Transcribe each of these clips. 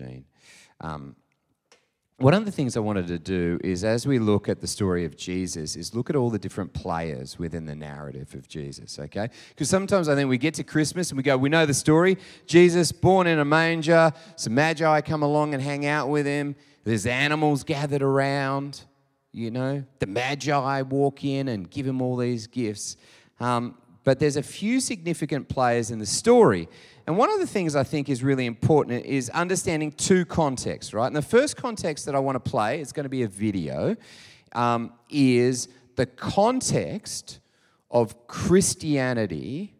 machine. Um, one of the things I wanted to do is, as we look at the story of Jesus, is look at all the different players within the narrative of Jesus, okay? Because sometimes I think we get to Christmas and we go, we know the story. Jesus, born in a manger, some magi come along and hang out with him. There's animals gathered around, you know. The magi walk in and give him all these gifts. Um, but there's a few significant players in the story. And one of the things I think is really important is understanding two contexts, right? And the first context that I want to play, it's going to be a video, um, is the context of Christianity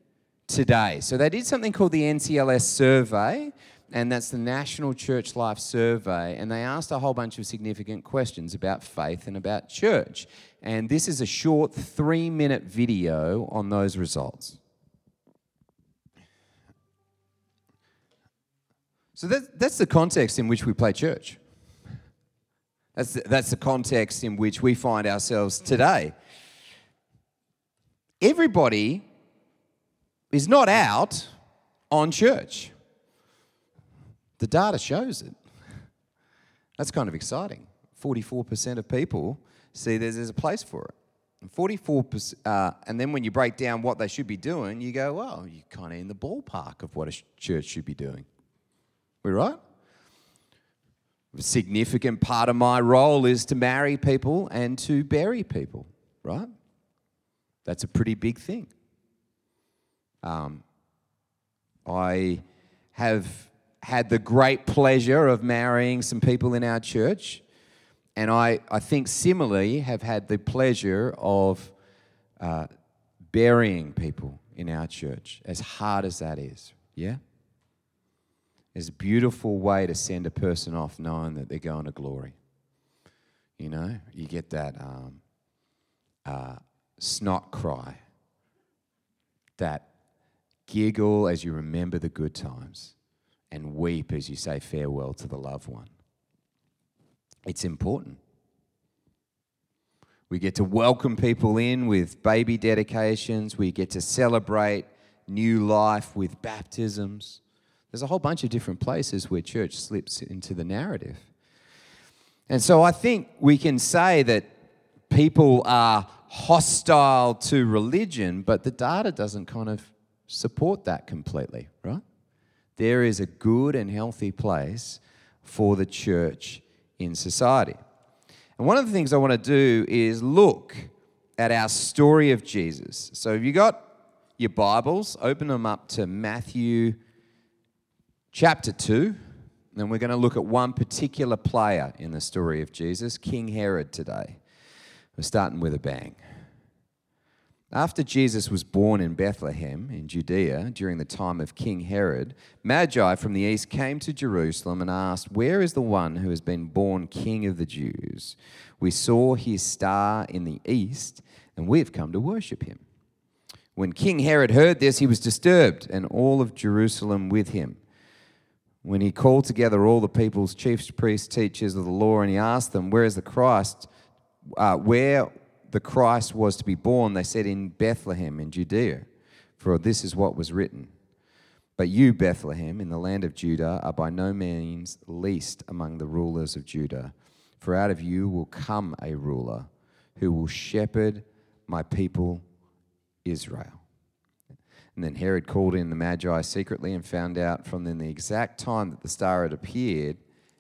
today. So they did something called the NCLS survey, and that's the National Church Life Survey, and they asked a whole bunch of significant questions about faith and about church. And this is a short three minute video on those results. So that, that's the context in which we play church. That's the, that's the context in which we find ourselves today. Everybody is not out on church. The data shows it. That's kind of exciting. 44% of people see there's, there's a place for it. And 44%, uh, and then when you break down what they should be doing, you go, well, you're kind of in the ballpark of what a church should be doing. We right? A significant part of my role is to marry people and to bury people, right? That's a pretty big thing. Um, I have had the great pleasure of marrying some people in our church, and I, I think similarly have had the pleasure of uh, burying people in our church, as hard as that is. Yeah? It's a beautiful way to send a person off knowing that they're going to glory. You know, you get that um, uh, snot cry, that giggle as you remember the good times, and weep as you say farewell to the loved one. It's important. We get to welcome people in with baby dedications. We get to celebrate new life with baptisms. There's a whole bunch of different places where church slips into the narrative. And so I think we can say that people are hostile to religion, but the data doesn't kind of support that completely, right? There is a good and healthy place for the church in society. And one of the things I want to do is look at our story of Jesus. So if you got your Bibles, open them up to Matthew chapter 2, and we're going to look at one particular player in the story of Jesus, King Herod, today. We're starting with a bang. After Jesus was born in Bethlehem in Judea during the time of King Herod, Magi from the east came to Jerusalem and asked, Where is the one who has been born King of the Jews? We saw his star in the east, and we've come to worship him. When King Herod heard this, he was disturbed, and all of Jerusalem with him when he called together all the people's chiefs, priests, teachers of the law, and he asked them, Where is the Christ? Uh, where the Christ was to be born, they said, In Bethlehem in Judea, for this is what was written. But you, Bethlehem, in the land of Judah, are by no means least among the rulers of Judah, for out of you will come a ruler who will shepherd my people Israel. And then Herod called in the Magi secretly and found out from them the exact time that the star had appeared.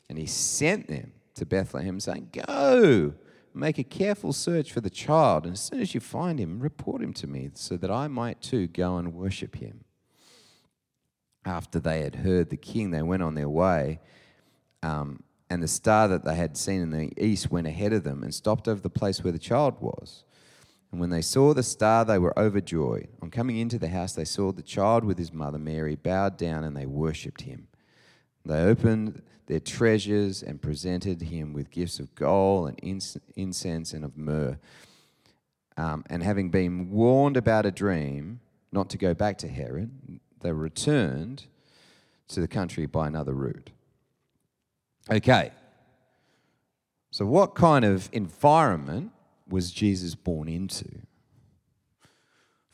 And he sent them to Bethlehem, saying, Go, make a careful search for the child. And as soon as you find him, report him to me, so that I might too go and worship him. After they had heard the king, they went on their way. Um, and the star that they had seen in the east went ahead of them and stopped over the place where the child was. And when they saw the star, they were overjoyed. On coming into the house, they saw the child with his mother Mary, bowed down, and they worshipped him. They opened their treasures and presented him with gifts of gold and incense and of myrrh. Um, and having been warned about a dream not to go back to Herod, they returned to the country by another route. Okay. So, what kind of environment was Jesus born into?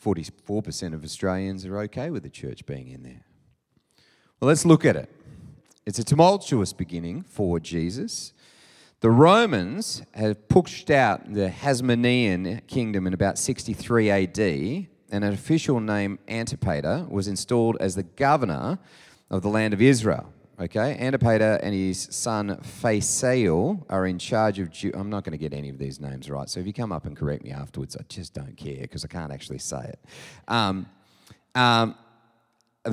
44% of Australians are okay with the church being in there. Well, let's look at it. It's a tumultuous beginning for Jesus. The Romans have pushed out the Hasmonean kingdom in about 63 AD, and an official named Antipater was installed as the governor of the land of Israel. Okay, Antipater and his son Phasael are in charge of. Ju- I'm not going to get any of these names right, so if you come up and correct me afterwards, I just don't care because I can't actually say it. Um, um,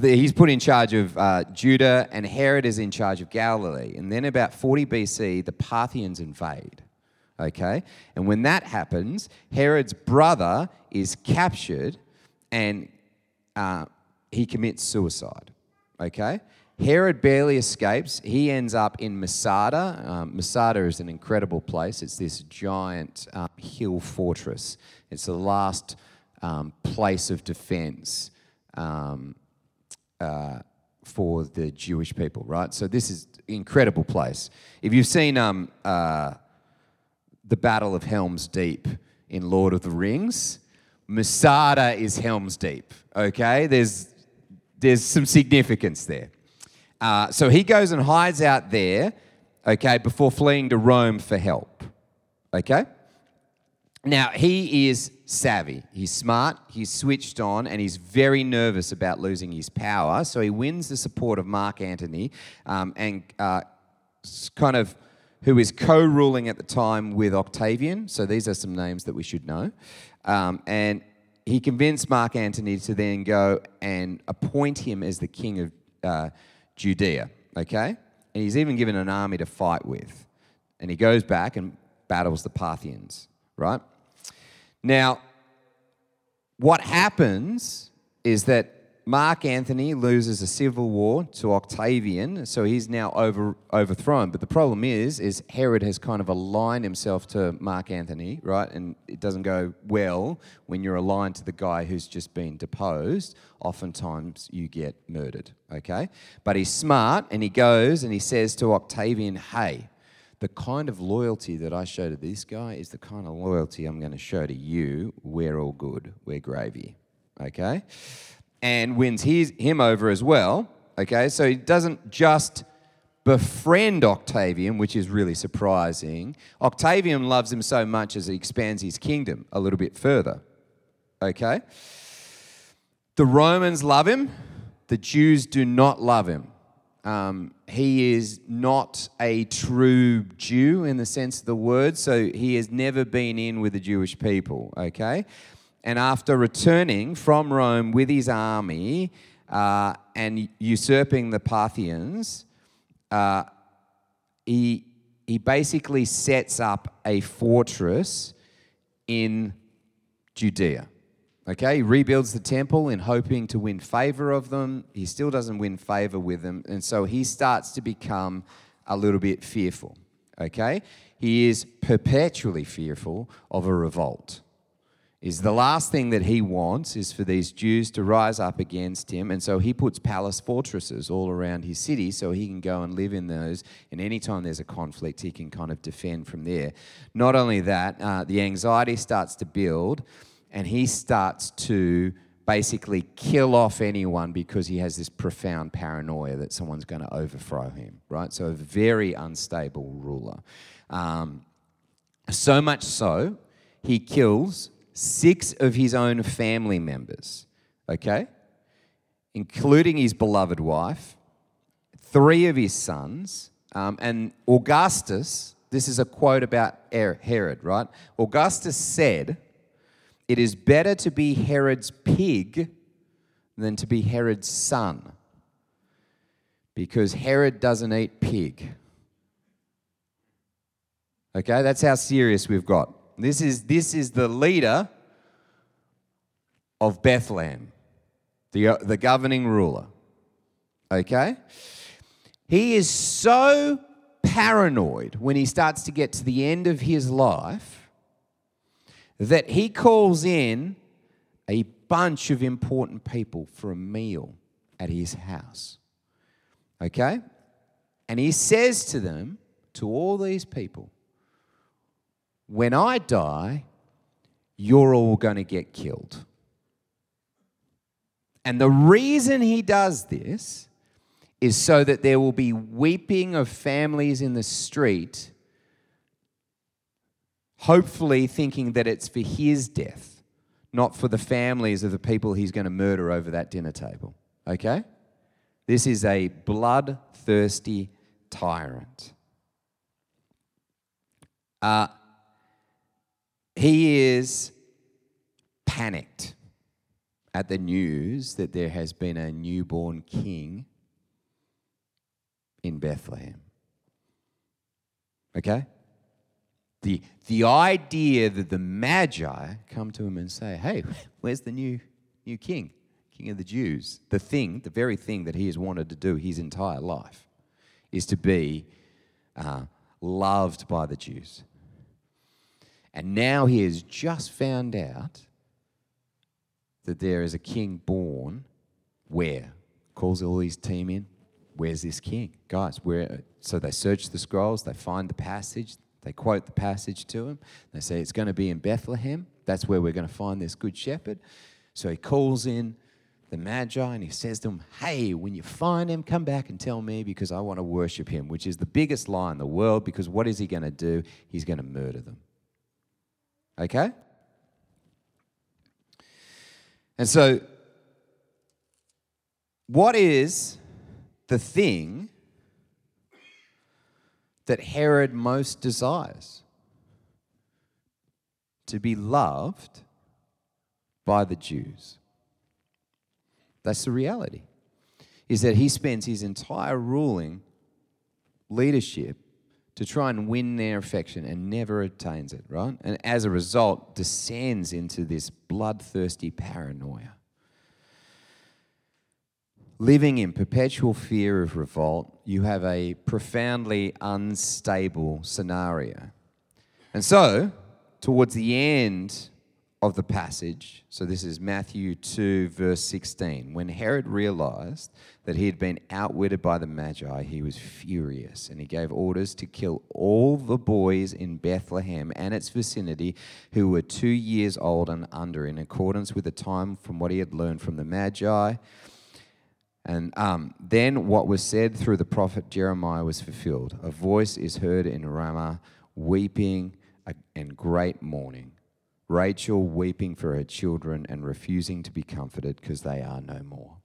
he's put in charge of uh, Judah, and Herod is in charge of Galilee. And then about 40 BC, the Parthians invade. Okay? And when that happens, Herod's brother is captured and uh, he commits suicide. Okay? Herod barely escapes. He ends up in Masada. Um, Masada is an incredible place. It's this giant um, hill fortress. It's the last um, place of defense um, uh, for the Jewish people, right? So this is incredible place. If you've seen um, uh, the Battle of Helm's Deep in Lord of the Rings, Masada is Helm's Deep. Okay, there's there's some significance there. Uh, so he goes and hides out there, okay, before fleeing to Rome for help. Okay. Now he is savvy. He's smart, he's switched on, and he's very nervous about losing his power. So he wins the support of Mark Antony um, and uh, kind of who is co ruling at the time with Octavian. So these are some names that we should know. Um, and he convinced Mark Antony to then go and appoint him as the king of uh, Judea. Okay? And he's even given an army to fight with. And he goes back and battles the Parthians, right? Now, what happens is that Mark Antony loses a civil war to Octavian, so he's now over, overthrown. But the problem is, is Herod has kind of aligned himself to Mark Antony, right? And it doesn't go well when you're aligned to the guy who's just been deposed. Oftentimes you get murdered, okay? But he's smart and he goes and he says to Octavian, hey, the kind of loyalty that I show to this guy is the kind of loyalty I'm going to show to you. We're all good. We're gravy. Okay? And wins his, him over as well. Okay? So he doesn't just befriend Octavian, which is really surprising. Octavian loves him so much as he expands his kingdom a little bit further. Okay? The Romans love him, the Jews do not love him. Um, he is not a true Jew in the sense of the word, so he has never been in with the Jewish people, okay? And after returning from Rome with his army uh, and usurping the Parthians, uh, he, he basically sets up a fortress in Judea. Okay, he rebuilds the temple in hoping to win favor of them. He still doesn't win favor with them. And so he starts to become a little bit fearful. Okay, he is perpetually fearful of a revolt. Is the last thing that he wants is for these Jews to rise up against him. And so he puts palace fortresses all around his city so he can go and live in those. And anytime there's a conflict, he can kind of defend from there. Not only that, uh, the anxiety starts to build and he starts to basically kill off anyone because he has this profound paranoia that someone's going to overthrow him, right? So, a very unstable ruler. Um, so much so, he kills six of his own family members, okay? Including his beloved wife, three of his sons, um, and Augustus. This is a quote about Herod, right? Augustus said, it is better to be Herod's pig than to be Herod's son. Because Herod doesn't eat pig. Okay, that's how serious we've got. This is, this is the leader of Bethlehem, the, uh, the governing ruler. Okay? He is so paranoid when he starts to get to the end of his life that he calls in a bunch of important people for a meal at his house. Okay? And he says to them, to all these people, when I die, you're all going to get killed. And the reason he does this is so that there will be weeping of families in the street, hopefully thinking that it's for his death, not for the families of the people he's going to murder over that dinner table. Okay? This is a bloodthirsty tyrant. Uh, he is panicked at the news that there has been a newborn king in Bethlehem. Okay? The, the idea that the Magi come to him and say, Hey, where's the new, new king? King of the Jews. The thing, the very thing that he has wanted to do his entire life is to be uh, loved by the Jews. And now he has just found out that there is a king born where? Calls all his team in. Where's this king? Guys, where? So they search the scrolls, they find the passage, they quote the passage to him. They say it's going to be in Bethlehem. That's where we're going to find this good shepherd. So he calls in the Magi and he says to them, Hey, when you find him, come back and tell me because I want to worship him, which is the biggest lie in the world because what is he going to do? He's going to murder them. Okay? And so, what is the thing that Herod most desires? To be loved by the Jews. That's the reality. Is that he spends his entire ruling leadership to try and win their affection and never attains it, right? And as a result, descends into this bloodthirsty paranoia. Living in perpetual fear of revolt, you have a profoundly unstable scenario. And so, towards the end of the passage. So this is Matthew 2, verse 16. When Herod realized that he had been outwitted by the Magi, he was furious and he gave orders to kill all the boys in Bethlehem and its vicinity who were two years old and under, in accordance with the time from what he had learned from the Magi. And um, then what was said through the prophet Jeremiah was fulfilled. A voice is heard in Ramah, weeping and great mourning Rachel weeping for her children and refusing to be comforted because they are no more.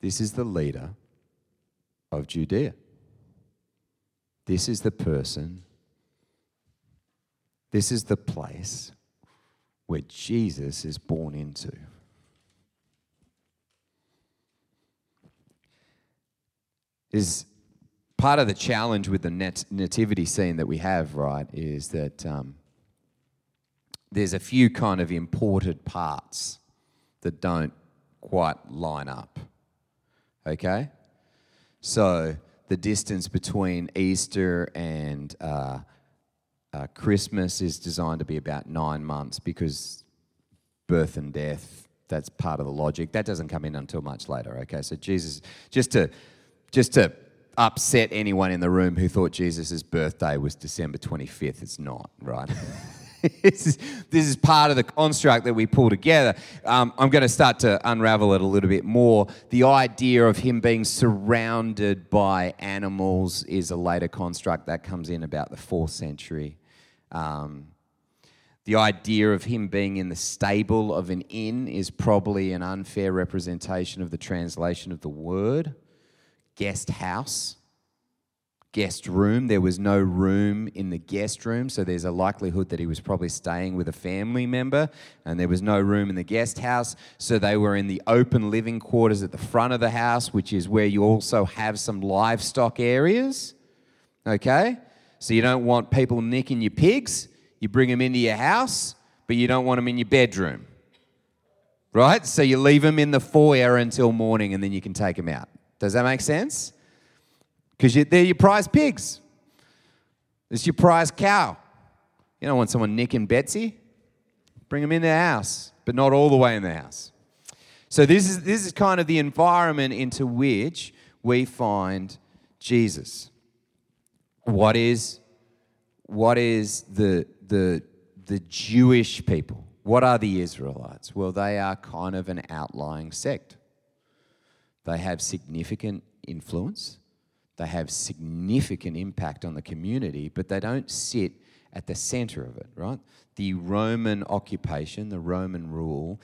This is the leader of Judea. This is the person, this is the place where Jesus is born into. Is part of the challenge with the nat- nativity scene that we have, right, is that um, there's a few kind of imported parts that don't quite line up. Okay? So the distance between Easter and uh, uh, Christmas is designed to be about nine months because birth and death, that's part of the logic. That doesn't come in until much later, okay? So Jesus, just to, just to upset anyone in the room who thought Jesus' birthday was December 25th. It's not, right? this, is, this is part of the construct that we pull together. Um, I'm going to start to unravel it a little bit more. The idea of him being surrounded by animals is a later construct that comes in about the fourth century. Um, the idea of him being in the stable of an inn is probably an unfair representation of the translation of the word guest house, guest room. There was no room in the guest room, so there's a likelihood that he was probably staying with a family member, and there was no room in the guest house, so they were in the open living quarters at the front of the house, which is where you also have some livestock areas. Okay? So you don't want people nicking your pigs, you bring them into your house, but you don't want them in your bedroom. Right? So you leave them in the foyer until morning and then you can take them out. Does that make sense? Because they're your prize pigs. It's your prize cow. You don't want someone nicking Betsy. Bring them in the house, but not all the way in the house. So this is this is kind of the environment into which we find Jesus. What is what is the the the Jewish people? What are the Israelites? Well, they are kind of an outlying sect. They have significant influence, they have significant impact on the community, but they don't sit at the center of it, right? The Roman occupation, the Roman rule,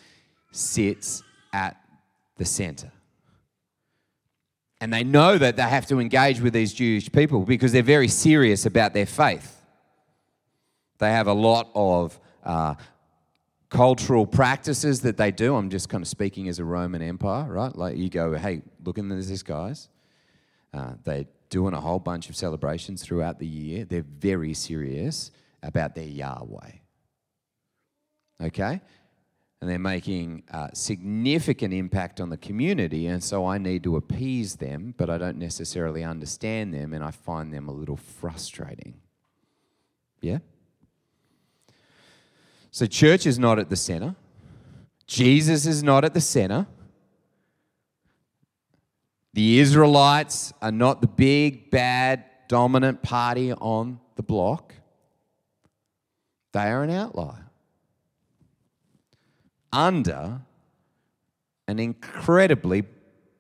sits at the center. And they know that they have to engage with these Jewish people because they're very serious about their faith. They have a lot of uh, cultural practices that they do. I'm just kind of speaking as a Roman Empire, right? Like you go, hey, look at this, guys. Uh, they're doing a whole bunch of celebrations throughout the year. They're very serious about their Yahweh. Okay? And they're making a significant impact on the community, and so I need to appease them, but I don't necessarily understand them, and I find them a little frustrating. Yeah? So, church is not at the center. Jesus is not at the center. The Israelites are not the big, bad, dominant party on the block. They are an outlier. Under an incredibly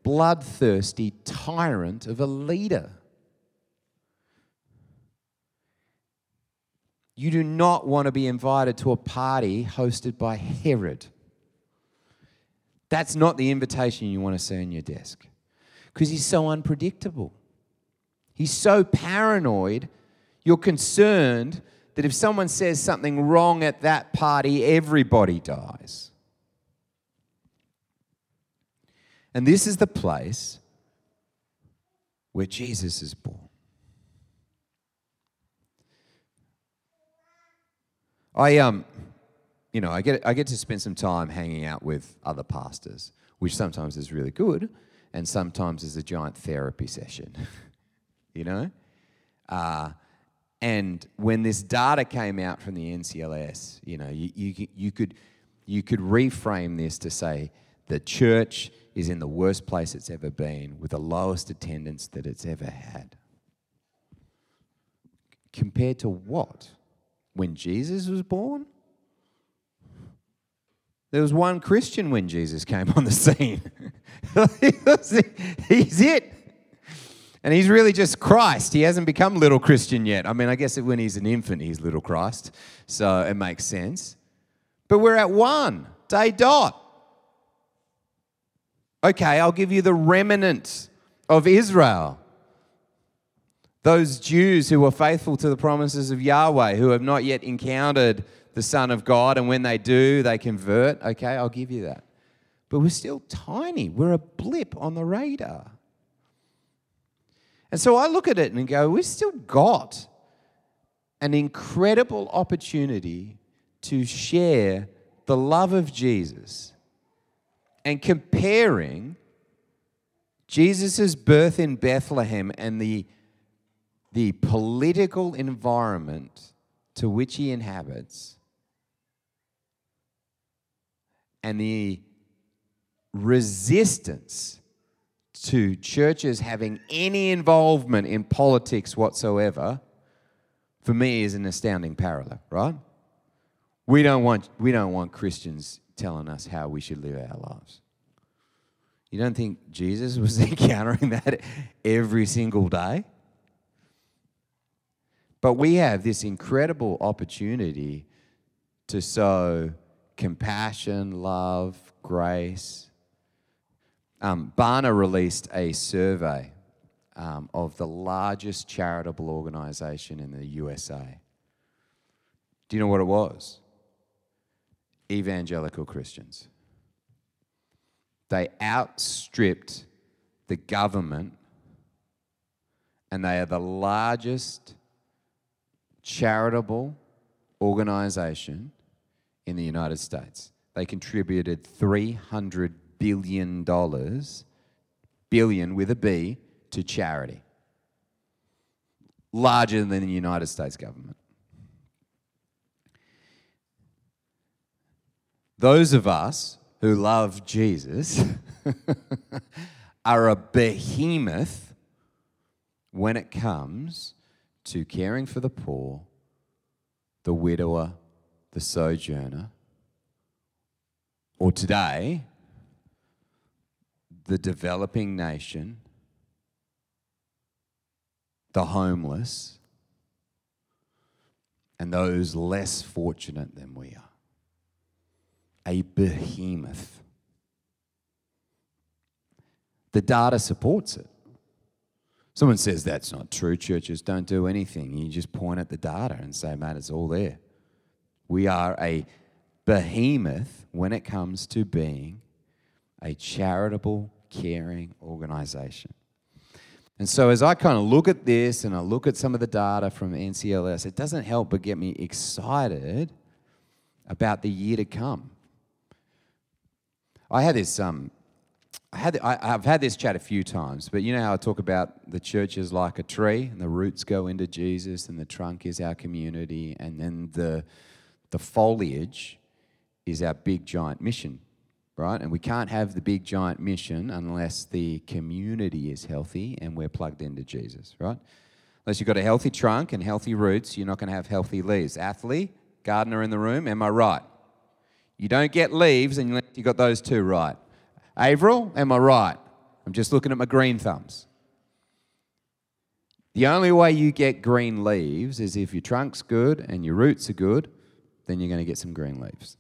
bloodthirsty tyrant of a leader. You do not want to be invited to a party hosted by Herod. That's not the invitation you want to see on your desk because he's so unpredictable. He's so paranoid, you're concerned that if someone says something wrong at that party, everybody dies. And this is the place where Jesus is born. I um, you know, I get I get to spend some time hanging out with other pastors, which sometimes is really good, and sometimes is a giant therapy session. you know, uh, and when this data came out from the NCLS, you know, you, you you could you could reframe this to say the church is in the worst place it's ever been, with the lowest attendance that it's ever had. Compared to what? When Jesus was born? There was one Christian when Jesus came on the scene. he's it. And he's really just Christ. He hasn't become little Christian yet. I mean, I guess when he's an infant, he's little Christ. So it makes sense. But we're at one day dot. Okay, I'll give you the remnant of Israel. Those Jews who were faithful to the promises of Yahweh, who have not yet encountered the Son of God, and when they do, they convert. Okay, I'll give you that. But we're still tiny. We're a blip on the radar. And so I look at it and go, we've still got an incredible opportunity to share the love of Jesus and comparing Jesus' birth in Bethlehem and the the political environment to which he inhabits and the resistance to churches having any involvement in politics whatsoever, for me is an astounding parallel, right? We don't want, we don't want Christians telling us how we should live our lives. You don't think Jesus was encountering that every single day? But we have this incredible opportunity to sow compassion, love, grace. Um, Barna released a survey um, of the largest charitable organization in the USA. Do you know what it was? Evangelical Christians. They outstripped the government, and they are the largest charitable organization in the United States. They contributed $300 billion, billion with a B, to charity. Larger than the United States government. Those of us who love Jesus are a behemoth when it comes to caring for the poor, the widower, the sojourner, or today, the developing nation, the homeless, and those less fortunate than we are. A behemoth. The data supports it. Someone says that's not true. Churches don't do anything. You just point at the data and say, man, it's all there. We are a behemoth when it comes to being a charitable, caring organization. And so, as I kind of look at this and I look at some of the data from NCLS, it doesn't help but get me excited about the year to come. I had this um, I had, I, have had this chat a few times, but you know how I talk about the church is like a tree and the roots go into Jesus and the trunk is our community and then the, the foliage is our big giant mission, right? And we can't have the big giant mission unless the community is healthy and we're plugged into Jesus, right? Unless you've got a healthy trunk and healthy roots, you're not going to have healthy leaves. Athlete, gardener in the room, am I right? You don't get leaves unless you've got those two right. Averill, am I right? I'm just looking at my green thumbs. The only way you get green leaves is if your trunk's good and your roots are good, then you're going to get some green leaves.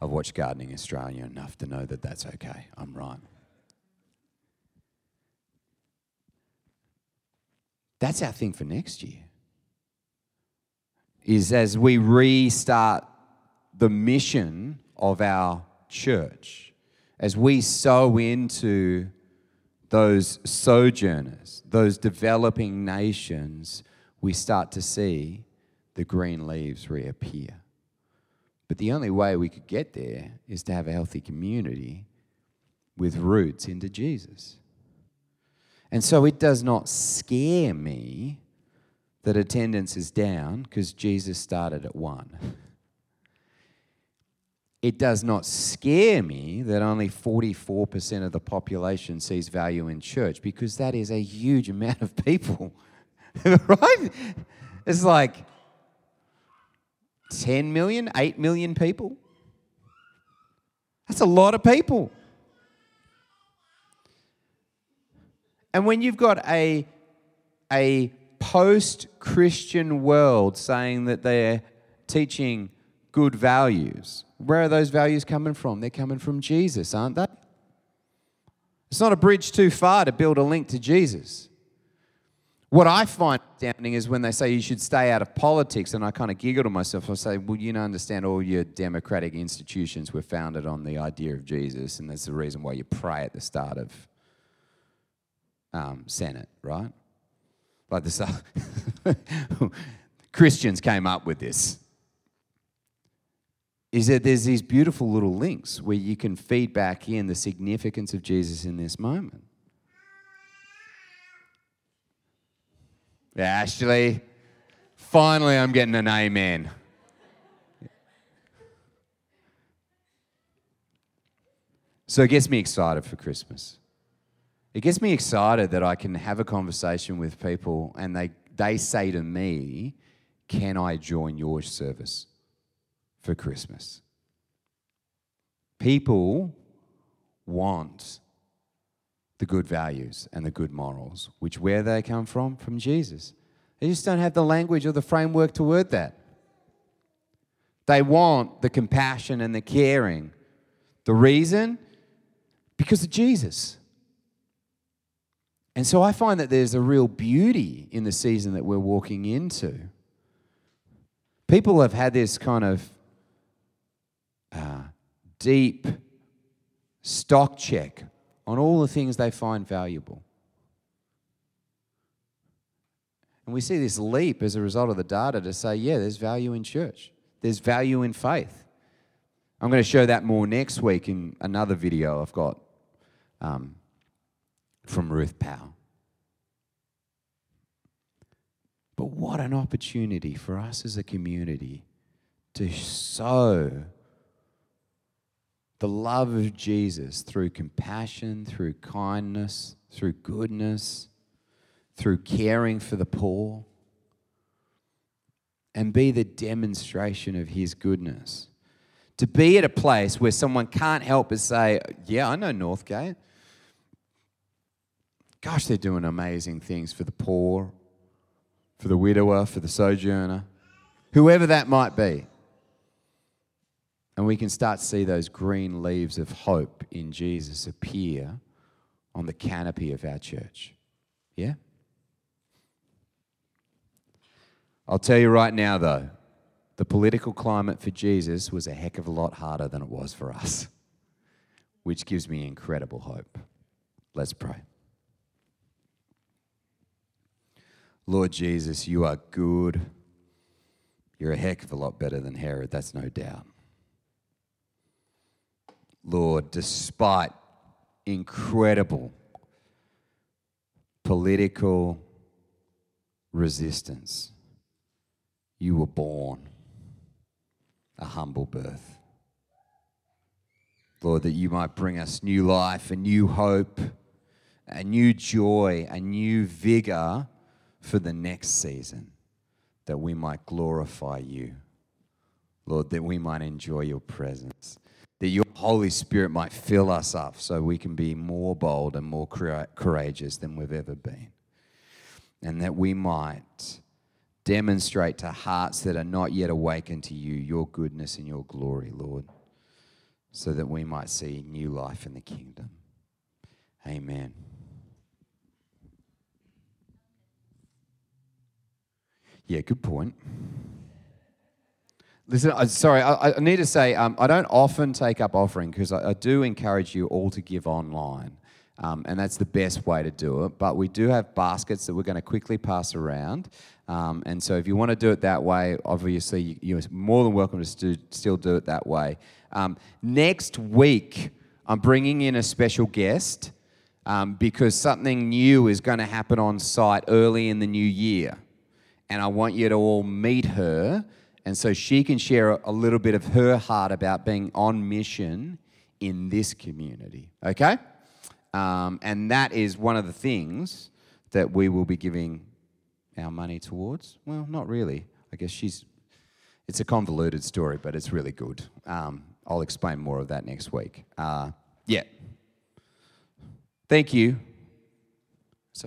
I've watched Gardening Australia enough to know that that's okay. I'm right. That's our thing for next year. Is as we restart the mission of our church, as we sow into those sojourners, those developing nations, we start to see the green leaves reappear. But the only way we could get there is to have a healthy community with roots into Jesus. And so it does not scare me that attendance is down because Jesus started at one. It does not scare me that only 44% of the population sees value in church because that is a huge amount of people. right? It's like 10 million, 8 million people. That's a lot of people. And when you've got a, a post Christian world saying that they're teaching good values, where are those values coming from? They're coming from Jesus, aren't they? It's not a bridge too far to build a link to Jesus. What I find astounding is when they say you should stay out of politics, and I kind of giggle to myself. I say, well, you don't understand all your democratic institutions were founded on the idea of Jesus, and that's the reason why you pray at the start of um, Senate, right? Like the Christians came up with this is that there's these beautiful little links where you can feed back in the significance of Jesus in this moment. Ashley, finally I'm getting an amen. So it gets me excited for Christmas. It gets me excited that I can have a conversation with people and they, they say to me, Can I join your service? For Christmas. People want the good values and the good morals, which where they come from? From Jesus. They just don't have the language or the framework to word that. They want the compassion and the caring. The reason? Because of Jesus. And so I find that there's a real beauty in the season that we're walking into. People have had this kind of deep stock check on all the things they find valuable. And we see this leap as a result of the data to say, yeah, there's value in church, there's value in faith. I'm going to show that more next week in another video I've got um, from Ruth Powell. But what an opportunity for us as a community to sow the love of Jesus through compassion, through kindness, through goodness, through caring for the poor, and be the demonstration of His goodness To be at a place where someone can't help but say, Yeah, I know Northgate. Gosh, they're doing amazing things for the poor, for the widower, for the sojourner, whoever that might be. And we can start to see those green leaves of hope in Jesus appear on the canopy of our church. Yeah? I'll tell you right now, though, the political climate for Jesus was a heck of a lot harder than it was for us, which gives me incredible hope. Let's pray. Lord Jesus, you are good. You're a heck of a lot better than Herod, that's no doubt. Lord, despite incredible political resistance, you were born a humble birth. Lord, that you might bring us new life, a new hope, a new joy, a new vigor for the next season, that we might glorify you. Lord, that we might enjoy your presence that your Holy Spirit might fill us up so we can be more bold and more courageous than we've ever been. And that we might demonstrate to hearts that are not yet awakened to you your goodness and your glory, Lord, so that we might see new life in the kingdom. Amen. Yeah, good point. Listen, uh, sorry, I, I, need to say um, I don't often take up offering because I, I, do encourage you all to give online. Um, and that's the best way to do it. But we do have baskets that we're going to quickly pass around. Um, and so if you want to do it that way, obviously you're more than welcome to stu- still do it that way. Um, next week, I'm bringing in a special guest um, because something new is going to happen on site early in the new year. And I want you to all meet her and so she can share a little bit of her heart about being on mission in this community. Okay? Um, and that is one of the things that we will be giving our money towards. Well, not really. I guess she's, it's a convoluted story, but it's really good. Um, I'll explain more of that next week. Uh, yeah. Thank you.